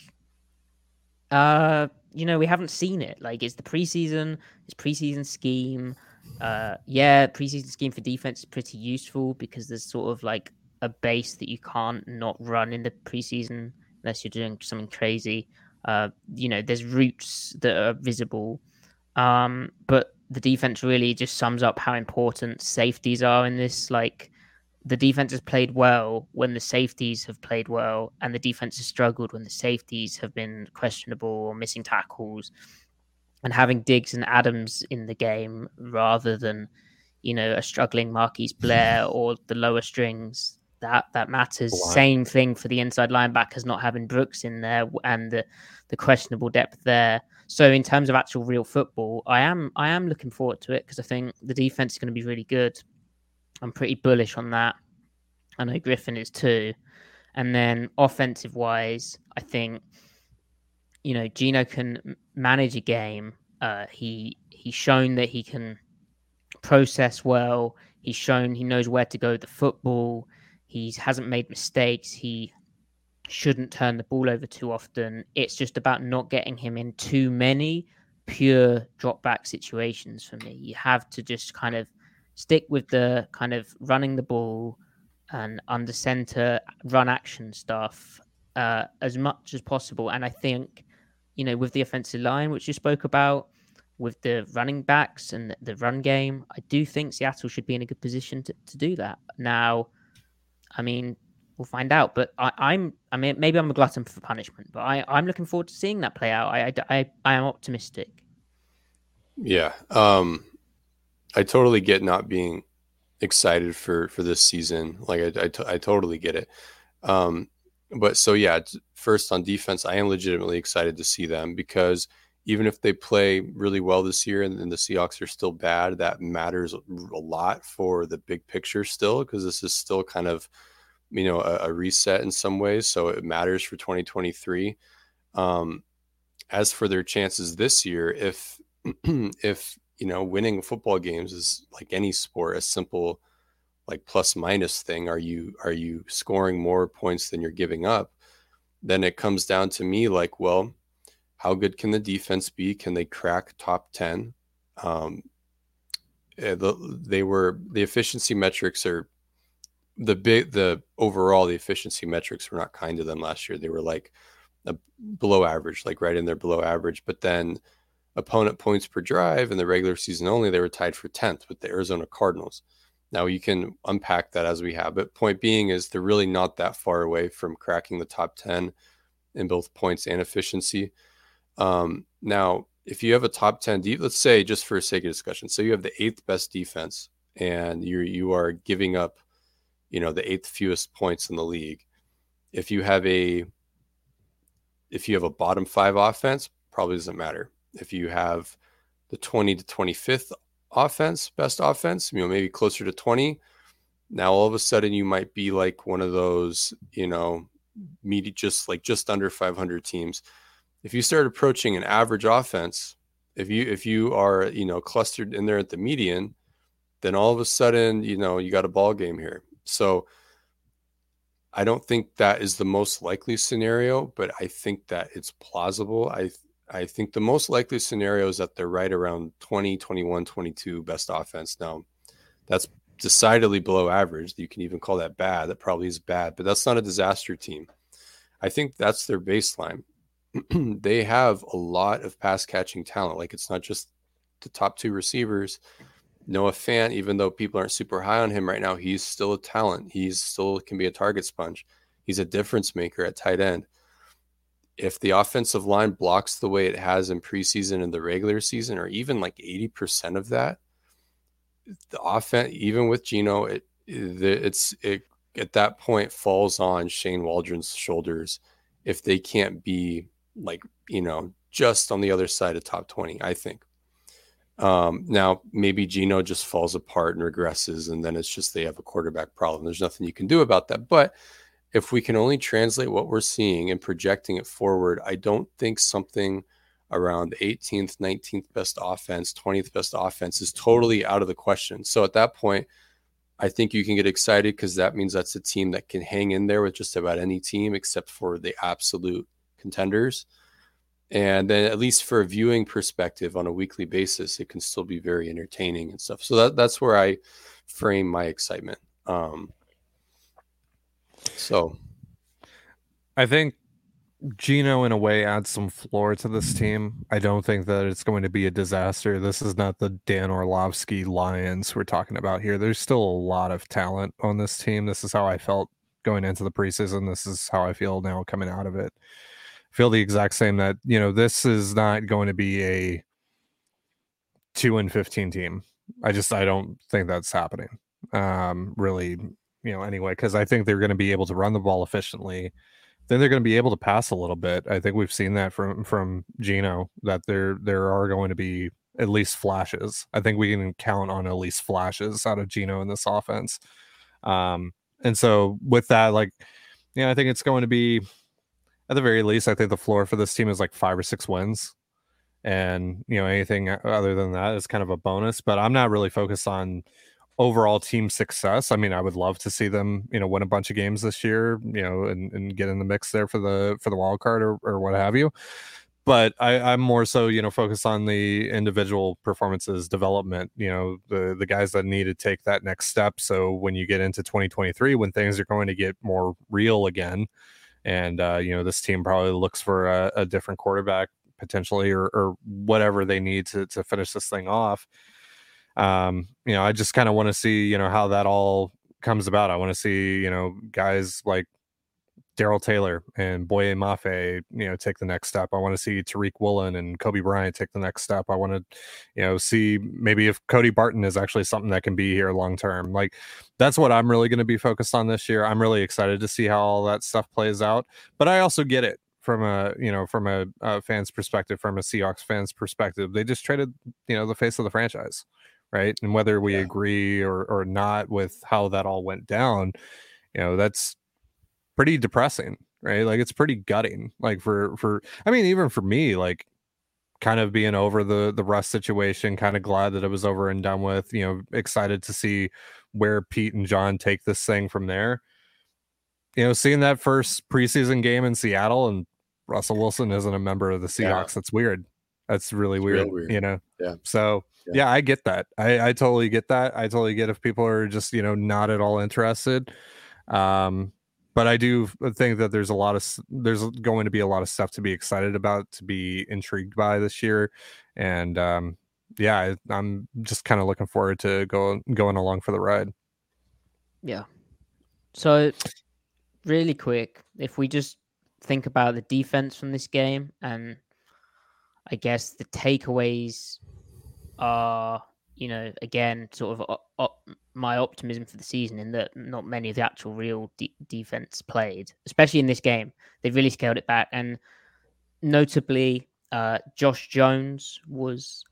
uh you know we haven't seen it. Like it's the preseason it's preseason scheme. Uh yeah preseason scheme for defense is pretty useful because there's sort of like a base that you can't not run in the preseason unless you're doing something crazy. Uh you know there's routes that are visible. Um but the defense really just sums up how important safeties are in this. Like the defense has played well when the safeties have played well, and the defense has struggled when the safeties have been questionable or missing tackles. And having Diggs and Adams in the game rather than, you know, a struggling Marquise Blair or the lower strings, that that matters. Same thing for the inside linebackers not having Brooks in there and the, the questionable depth there. So in terms of actual real football, I am I am looking forward to it because I think the defense is going to be really good. I'm pretty bullish on that. I know Griffin is too. And then offensive wise, I think you know Geno can manage a game. Uh, he he's shown that he can process well. He's shown he knows where to go with the football. He hasn't made mistakes. He shouldn't turn the ball over too often. It's just about not getting him in too many pure drop back situations for me. You have to just kind of stick with the kind of running the ball and under center run action stuff uh, as much as possible. And I think, you know, with the offensive line, which you spoke about, with the running backs and the run game, I do think Seattle should be in a good position to, to do that. Now, I mean, we'll find out. But I, I'm, I mean, maybe I'm a glutton for punishment, but I, I'm looking forward to seeing that play out. I, I, I, I am optimistic. Yeah, um, I totally get not being excited for for this season. Like I, I, t- I totally get it. Um, but so yeah, first on defense, I am legitimately excited to see them because even if they play really well this year and, and the Seahawks are still bad, that matters a lot for the big picture still because this is still kind of you know a, a, reset in some ways, so it matters for 2023. Um, as for their chances this year, if if you know winning football games is like any sport, a simple like plus minus thing. Are you are you scoring more points than you're giving up? Then it comes down to me like, well, how good can the defense be? Can they crack top ten? Um, eh, they were the efficiency metrics are the big the overall the efficiency metrics were not kind to them last year. They were like a below average, like right in there below average. But then opponent points per drive in the regular season only, they were tied for 10th with the Arizona Cardinals. Now you can unpack that as we have, but point being is they're really not that far away from cracking the top 10 in both points and efficiency. Um, now, if you have a top 10 deep, let's say just for sake of discussion, so you have the eighth best defense and you you are giving up, you know, the eighth fewest points in the league. If you have a if you have a bottom five offense, probably doesn't matter. If you have the 20 to 25th offense, best offense, you know, maybe closer to 20. Now all of a sudden you might be like one of those, you know, meet just like just under 500 teams. If you start approaching an average offense, if you if you are, you know, clustered in there at the median, then all of a sudden, you know, you got a ball game here. So I don't think that is the most likely scenario, but I think that it's plausible. I I think the most likely scenario is that they're right around 20, 21, 22 best offense. Now, that's decidedly below average. You can even call that bad. That probably is bad, but that's not a disaster team. I think that's their baseline. they have a lot of pass catching talent. Like it's not just the top two receivers. Noah Fant, even though people aren't super high on him right now, he's still a talent. He's still can be a target sponge. He's a difference maker at tight end if the offensive line blocks the way it has in preseason and the regular season, or even like 80% of that, the offense, even with Geno, it, it's it at that point falls on Shane Waldron's shoulders if they can't be like, you know, just on the other side of top 20, I think. Um, now maybe Geno just falls apart and regresses, and then it's just they have a quarterback problem. There's nothing you can do about that. But if we can only translate what we're seeing and projecting it forward, I don't think something around 18th, 19th best offense, 20th best offense is totally out of the question. So at that point, I think you can get excited because that means that's a team that can hang in there with just about any team except for the absolute contenders. And then, at least for a viewing perspective on a weekly basis, it can still be very entertaining and stuff. So that, that's where I frame my excitement. Um, so I think Geno, in a way, adds some floor to this team. I don't think that it's going to be a disaster. This is not the Dan Orlovsky Lions we're talking about here. There's still a lot of talent on this team. This is how I felt going into the preseason. This is how I feel now coming out of it. Feel the exact same that, you know, this is not going to be a 2 and 15 team. I just I don't think that's happening. Um really you know, anyway, because I think they're going to be able to run the ball efficiently. Then they're going to be able to pass a little bit. I think we've seen that from from Geno that there there are going to be at least flashes. I think we can count on at least flashes out of Geno in this offense. Um, and so with that, like, yeah, you know, I think it's going to be at the very least. I think the floor for this team is like five or six wins, and you know anything other than that is kind of a bonus. But I'm not really focused on overall team success. I mean, I would love to see them, you know, win a bunch of games this year, you know, and, and get in the mix there for the for the wild card or, or what have you. But I, I'm more so, you know, focused on the individual performances, development, you know, the the guys that need to take that next step. So when you get into 2023, when things are going to get more real again, and uh, you know, this team probably looks for a, a different quarterback potentially or, or whatever they need to to finish this thing off um, you know, I just kind of want to see, you know, how that all comes about. I want to see, you know, guys like Darrell Taylor and Boye Mafe, you know, take the next step. I want to see Tariq Woolen and Coby Bryant take the next step. I want to, you know, see maybe if Cody Barton is actually something that can be here long term. Like that's what I'm really going to be focused on this year. I'm really excited to see how all that stuff plays out. But I also get it from a you know from a, a fan's perspective, from a Seahawks fan's perspective. They just traded you know the face of the franchise, right? And whether we Yeah. agree or or not with how that all went down, you know that's pretty depressing right like it's pretty gutting like for for i mean even for me like kind of being over the the russ situation kind of glad that it was over and done with you know excited to see where pete and john take this thing from there you know seeing that first preseason game in seattle and russell wilson isn't a member of the Yeah. seahawks that's weird that's really weird, weird. you know Yeah. so Yeah. yeah. i get that i i totally get that i totally get if people are just you know not at all interested um but I do think that there's a lot of there's going to be a lot of stuff to be excited about, to be intrigued by this year, and um, yeah, I, I'm just kind of looking forward to go going along for the ride. Yeah. So, really quick, if we just think about the defense from this game, and I guess the takeaways are, you know, again, sort of my optimism for the season in that not many of the actual real de- defense played, especially in this game. They really scaled it back, and notably, uh, Josh Jones was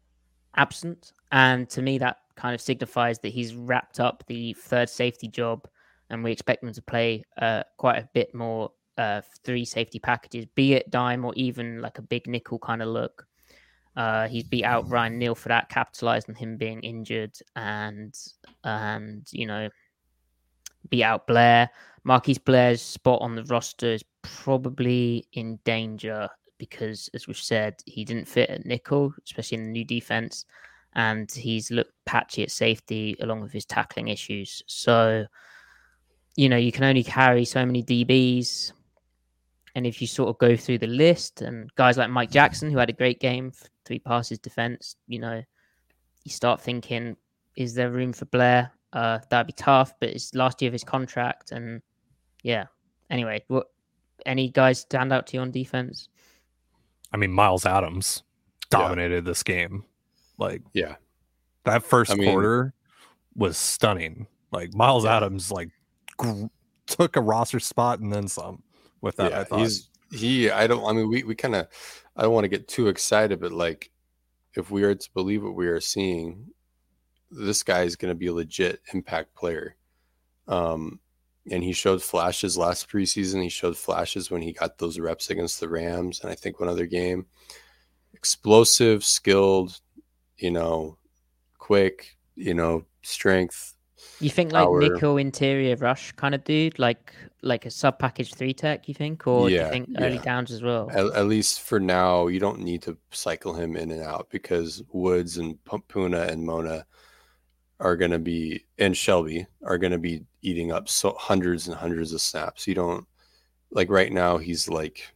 absent, and to me, that kind of signifies that he's wrapped up the third safety job, and we expect him to play uh, quite a bit more uh, three safety packages, be it dime or even like a big nickel kind of look. Uh, he's beat out Ryan Neal for that, capitalized on him being injured, and and you know beat out Blair. Marquise Blair's spot on the roster is probably in danger because, as we've said, he didn't fit at nickel, especially in the new defense, and he's looked patchy at safety along with his tackling issues. So, you know, you can only carry so many DBs. And if you sort of go through the list and guys like Mike Jackson, who had a great game, three passes defense, you know, you start thinking, is there room for Blair? Uh, that'd be tough, but it's last year of his contract. And yeah, anyway, what any guys stand out to you on defense? I mean, Myles Adams Yeah. dominated this game. Like Yeah. that first I mean- quarter was stunning. Like Myles Yeah. Adams like gr- took a roster spot and then some with that. I yeah, thought. he's he. I don't. I mean, we we kind of. I don't want to get too excited, but like, if we are to believe what we are seeing, this guy is going to be a legit impact player. Um, and he showed flashes last preseason. He showed flashes when he got those reps against the Rams, and I think one other game. Explosive, skilled, you know, quick, you know, strength. You think like nickel interior rush kind of dude, like like a sub package three tech? You think, or do you think early yeah. downs as well? At, at least for now, you don't need to cycle him in and out because Woods and Poona and Mone are going to be, and Shelby are going to be eating up so hundreds and hundreds of snaps. You don't like right now. He's like,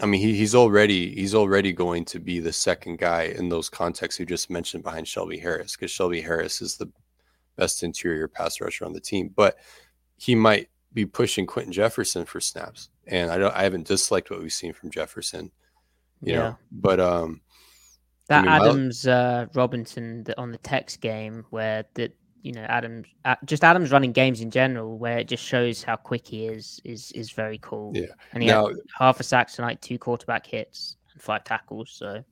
I mean, he, he's already he's already going to be the second guy in those contexts you just mentioned behind Shelby Harris because Shelby Harris is the best interior pass rusher on the team, but he might be pushing Quinton Jefferson for snaps. And I don't I haven't disliked what we've seen from Jefferson, you Yeah. know. But um That mean, Myles- Adams uh, Robinson on the text game where that you know Adams uh, just Adams running games in general where it just shows how quick he is is is very cool. Yeah. and he now had half a sack tonight, two quarterback hits, and five tackles. So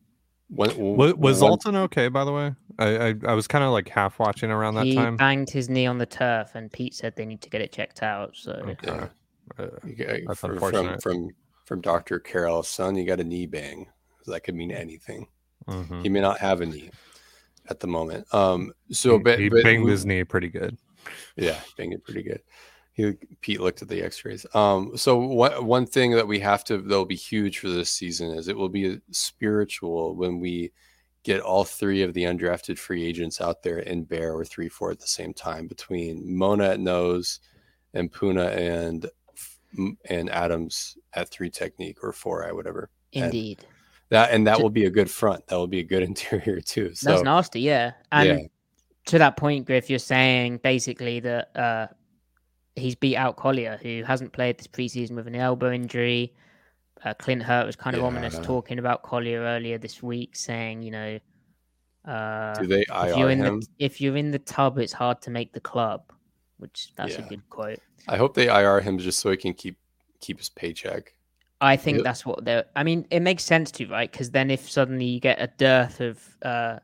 when, was, was one- Alton okay? By the way, I I, I was kind of like half watching around that he time. He banged his knee on the turf, and Pete said they need to get it checked out. So Okay. Yeah. Uh, you That's from, from unfortunate. from from Dr. Carroll, son, you got a knee bang. That could mean anything. mhm. He may not have a knee at the moment. Um so he, but, he but banged we- his knee pretty good. Yeah, banged it pretty good. He Pete looked at the X-rays. Um, so one one thing that we have to that'll be huge for this season is it will be spiritual when we get all three of the undrafted free agents out there in bear or three four at the same time between Mone at nose and Poona and and Adams at three technique or four I whatever. And indeed, That and that Ju- will be a good front. That will be a good interior too. So that's nasty. Yeah, and yeah, to that point, Griff, you're saying basically that uh, he's beat out Collier, who hasn't played this preseason with an elbow injury. Uh, Clint Hurtt was kind of ominous talking about Collier earlier this week, saying, you know, uh, Do they if you're in him? the if you're in the tub, it's hard to make the club. Which that's Yeah. a good quote. I hope they IR him just so he can keep keep his paycheck. I think Yep. that's what they're. I mean, it makes sense to right because then if suddenly you get a dearth of, uh,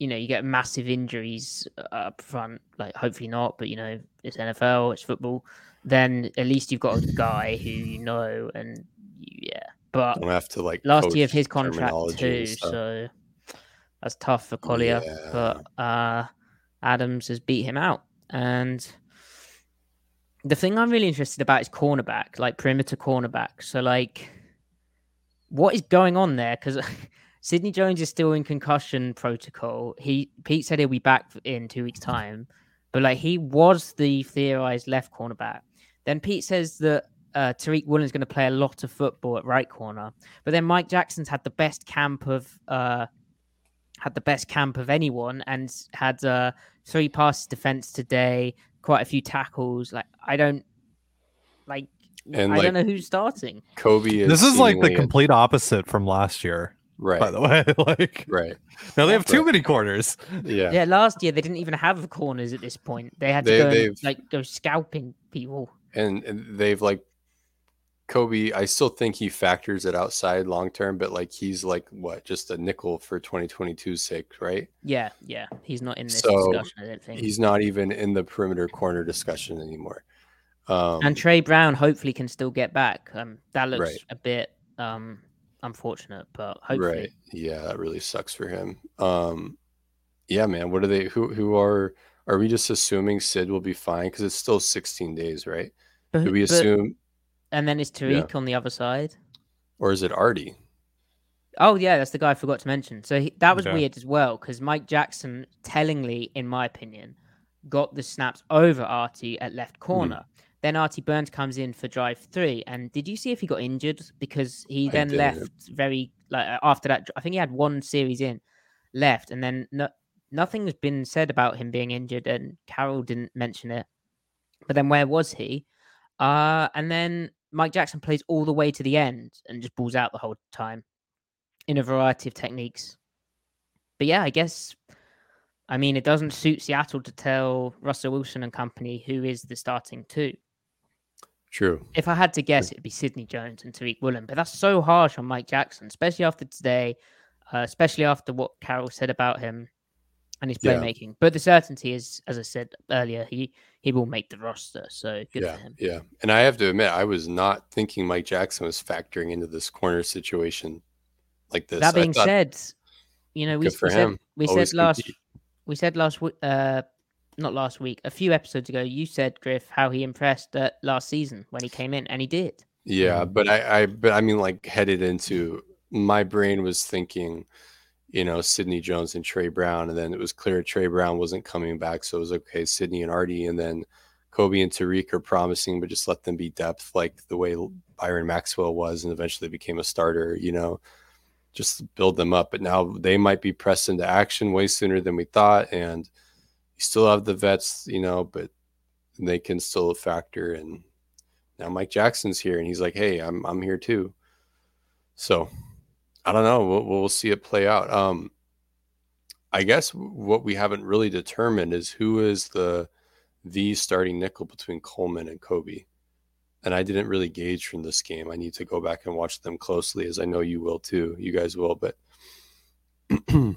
you know, you get massive injuries uh, up front, like hopefully not, but you know, it's NFL, it's football. Then at least you've got a guy who you know, and yeah. But Don't have to like last year of his contract too, so that's tough for Collier. Yeah. But uh, Adams has beat him out, and the thing I'm really interested about is cornerback, like perimeter cornerback. So like, what is going on there? Because Sidney Jones is still in concussion protocol. He Pete said he'll be back in two weeks' time, but like he was the theorized left cornerback. Then Pete says that uh, Tariq Woolen's going to play a lot of football at right corner, but then Mike Jackson's had the best camp of uh, had the best camp of anyone and had uh, three passes defense today, quite a few tackles. Like I don't like. And, I like, don't know who's starting. Coby is This is like the complete opposite from last year, right. by the way. like Right. now they have too many corners. Yeah. Yeah, last year they didn't even have corners at this point. They had to They- go and, they've- like go scalping people. And, and they've like Coby, I still think he factors it outside long term, but like he's like what, just a nickel for 2022's sake, right? Yeah, yeah, he's not in this So, discussion. I don't think. He's not even in the perimeter corner discussion anymore. Um, and Tre Brown hopefully can still get back. Um, that looks Right. a bit um unfortunate, but hopefully. Right. Yeah, that really sucks for him. Um yeah, man. What are they who who are are we just assuming Sid will be fine? Because it's still 16 days, right? But, Do we but- assume and then is Tariq on the other side? or is it Artie? Oh yeah, that's the guy I forgot to mention. So he, that was Okay. weird as well because Mike Jackson, tellingly, in my opinion, got the snaps over Artie at left corner. Then Artie Burns comes in for drive three, and did you see if he got injured? Because he I then didn't. left very like uh, after that. I think he had one series in left, and then no, nothing's been said about him being injured, and Carroll didn't mention it. But then where was he? Uh, and then Mike Jackson plays all the way to the end and just balls out the whole time in a variety of techniques. But yeah, I guess I mean it doesn't suit Seattle to tell Russell Wilson and company who is the starting two. True. If I had to guess, it'd be Sidney Jones and Tariq Woolen. But that's so harsh on Mike Jackson, especially after today, uh, especially after what Carroll said about him and his Yeah. playmaking. But the certainty is, as I said earlier, he he will make the roster. So good yeah. for him. Yeah. And I have to admit, I was not thinking Mike Jackson was factoring into this corner situation like this. that being thought- said, you know we, we said we Always said last compete. we said last week, uh, not last week, a few episodes ago. You said Griff how he impressed uh, last season when he came in, and he did. Yeah, but I, I, but I mean, like headed into my brain was thinking, you know, Sidney Jones and Tre Brown, and then it was clear Tre Brown wasn't coming back, so it was okay, Sidney and Artie, and then Coby and Tariq are promising, but just let them be depth, like the way Byron Maxwell was, and eventually became a starter. You know, just build them up. But now they might be pressed into action way sooner than we thought, and you still have the vets, you know, but they can still factor and now Mike Jackson's here and he's like, "Hey, I'm I'm here too." So, I don't know. We'll we'll see it play out. Um I guess what we haven't really determined is who is the the starting nickel between Coleman and Coby. And I didn't really gauge from this game. I need to go back and watch them closely as I know you will too. You guys will, but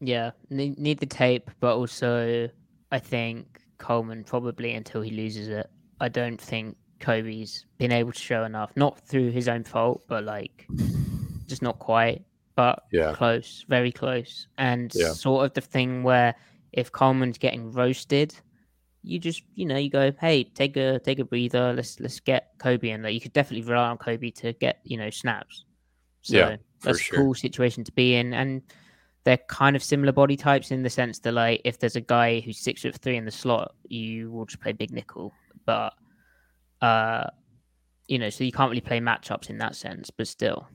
Yeah, need, need the tape, but also I think Coleman probably until he loses it. I don't think Coby's been able to show enough, not through his own fault, but like just not quite, but yeah. close, very close. And Yeah. sort of the thing where if Coleman's getting roasted, you just you know you go, hey, take a take a breather. Let's let's get Coby in. Like you could definitely rely on Coby to get you know snaps. So Yeah, that's sure. a cool situation to be in, and they're kind of similar body types in the sense that like if there's a guy who's six foot three in the slot, you will just play big nickel, but uh, you know, so you can't really play matchups in that sense, but still.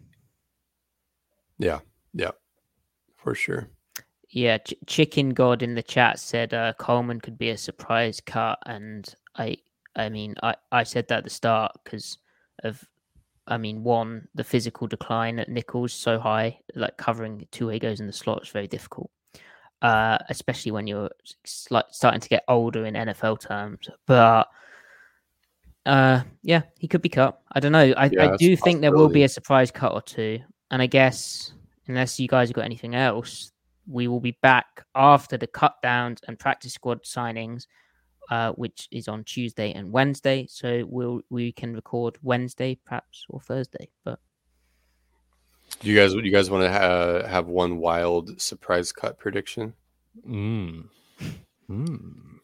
Yeah. Yeah. For sure. Yeah, Ch- Chicken God in the chat said uh, Coleman could be a surprise cut, and I, I mean, I, I said that at the start because of, I mean, one the physical decline at Nichols so high, like covering two egos in the slot is very difficult, uh, especially when you're like starting to get older in NFL terms. But uh, yeah, he could be cut. I don't know. I, Yeah, I do think there will be a surprise cut or two, and I guess unless you guys have got anything else, we will be back after the cut downs and practice squad signings, uh, which is on Tuesday and Wednesday. So we'll we can record Wednesday, perhaps or Thursday. But Do you guys, you guys want to ha- have one wild surprise cut prediction? Mm. Mm.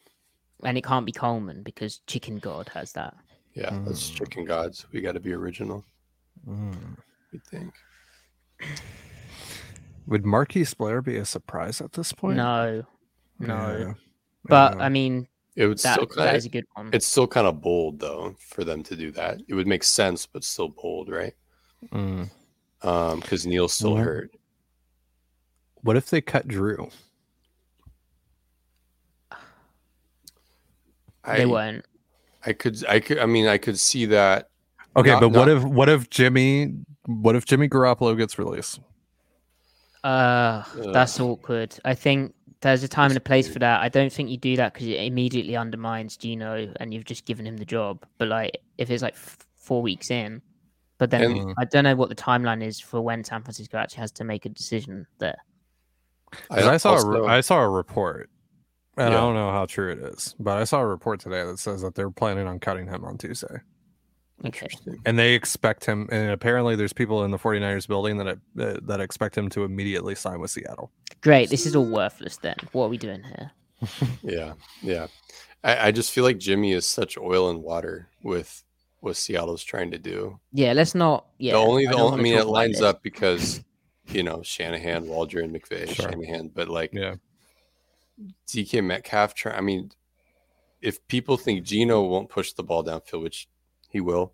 and it can't be Coleman because Chicken God has that. Yeah, that's Mm. chicken gods. We got to be original. Mm. We think. Would Marquise Blair be a surprise at this point? No, no. Yeah. But Yeah. I mean It would that still that kind is a of, good one. it's still kind of bold though for them to do that. It would make sense, but still bold, right? Mm. Um, because Neal's still Mhm. hurt. What if they cut Drew? I, they won't. I could, I could, I mean, I could see that. Okay, Not- but what if what if Jimmy what if Jimmy Garoppolo gets released? Uh, that's Ugh. awkward. I think there's a time and a place for that. I don't think you do that because it immediately undermines Geno and you've just given him the job. But like, if it's like f- four weeks in, but then And- I don't know what the timeline is for when San Francisco actually has to make a decision there. I, saw a, also- re- I saw a report, and Yeah. I don't know how true it is, but I saw a report today that says that they're planning on cutting him on Tuesday, Okay. Interesting. and they expect him. And apparently, there's people in the 49ers building that uh, that expect him to immediately sign with Seattle. Great. This is all worthless then. What are we doing here? Yeah, yeah. I, I just feel like Jimmy is such oil and water with what Seattle's trying to do. Yeah, let's not. Yeah. the only, the don't only, I mean, it lines this. up because you know Shanahan, Waldron, McVay, Sure. Shanahan, but like Yeah, DK Metcalf. Try, I mean, if people think Geno won't push the ball downfield, which he will,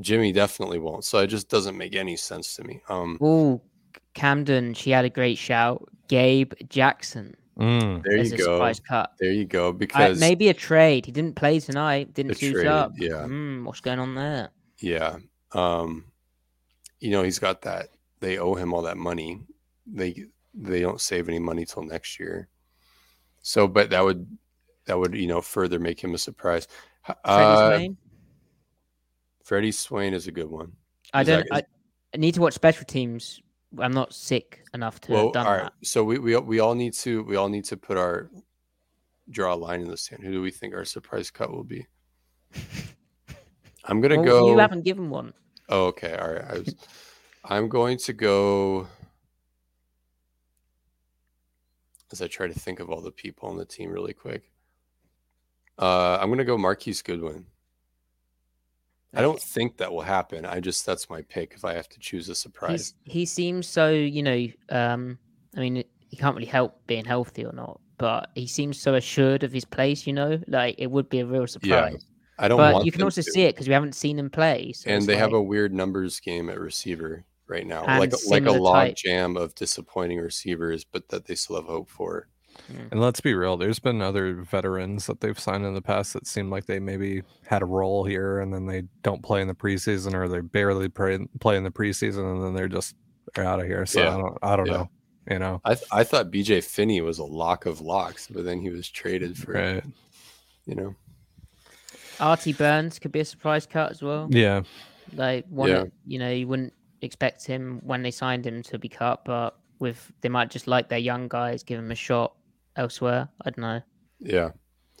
Jimmy definitely won't. So it just doesn't make any sense to me. Um, Oh, Camden, she had a great shout. Gabe Jackson Mm. there you go. cut. There you go. I, Because maybe a trade. He didn't play tonight. Didn't A suit trade, up. yeah. Hmm, what's going on there? Yeah. Um, you know, he's got that. They owe him all that money. They they don't save any money till next year. So, but that would that would you know further make him a surprise. Uh, Swain? Freddie Swain is a good one. I is don't. I, I need to watch special teams. I'm not sick enough to Well, have done all right. that. So we, we we all need to we all need to put our draw a line in the sand. Who do we think our surprise cut will be? I'm gonna Well, go. You haven't given one. Oh, okay. All right. I was, I'm going to go as I try to think of all the people on the team really quick. Uh, I'm going to go Marquise Goodwin. I don't think that will happen. I just that's my pick if I have to choose a surprise. He's, he seems so. You know. Um. I mean, he can't really help being healthy or not, but he seems so assured of his place. You know, like it would be a real surprise. I don't but you can also to. see it because we haven't seen him play. So and they have a weird numbers game at receiver right now, And like a- like a log type. jam of disappointing receivers, but that they still have hope for. And let's be real, there's been other veterans that they've signed in the past that seem like they maybe had a role here and then they don't play in the preseason or they barely play, play in the preseason and then they're just they're out of here. So Yeah. I don't I don't Yeah. know. You know. I th- I thought BJ Finney was a lock of locks, but then he was traded for Right. you know Artie Burns could be a surprise cut as well. Yeah. Like one, Yeah. you know, you wouldn't expect him when they signed him to be cut, but with they might just like their young guys, give him a shot elsewhere. I don't know yeah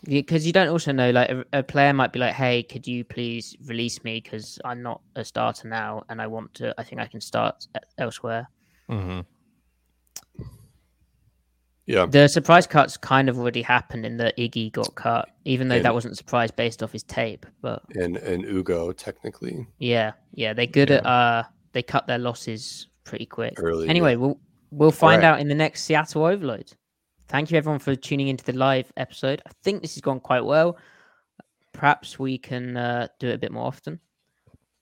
because you don't also know like a, a player might be like, hey, could you please release me because I'm not a starter now and I want to. I think I can start elsewhere. hmm yeah The surprise cuts kind of already happened in that Iggy got cut, even though And- that wasn't a surprise based off his tape. But and and Ugo technically yeah, yeah, they're good at uh, they cut their losses pretty quick. early. Anyway, we'll we'll find right. out in the next Seattle Overload. Thank you everyone for tuning into the live episode. I think this has gone quite well. Perhaps we can uh, do it a bit more often.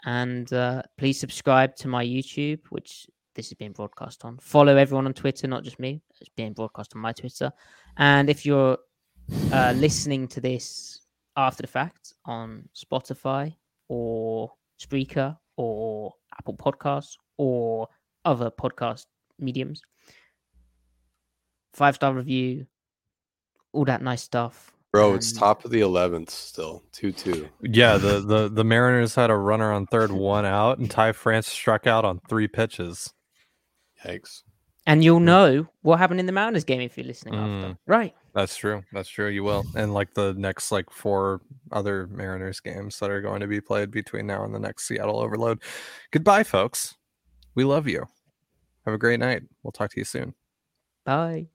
And uh, please subscribe to my YouTube, which this is being broadcast on. Follow everyone on Twitter, not just me. It's being broadcast on my Twitter. And if you're uh, listening to this after the fact on Spotify or Spreaker or Apple Podcasts or other podcast mediums, five star review, all that nice stuff. Bro, it's And- top of the eleventh still, two two. Yeah, the, the the Mariners had a runner on third, one out, and Ty France struck out on three pitches. Yikes! And you'll hmm. know what happened in the Mariners game if you're listening after. Hmm. Right. That's true. That's true. You will. And like the next like four other Mariners games that are going to be played between now and the next Seattle Overload. Goodbye, folks. We love you. Have a great night. We'll talk to you soon. Bye.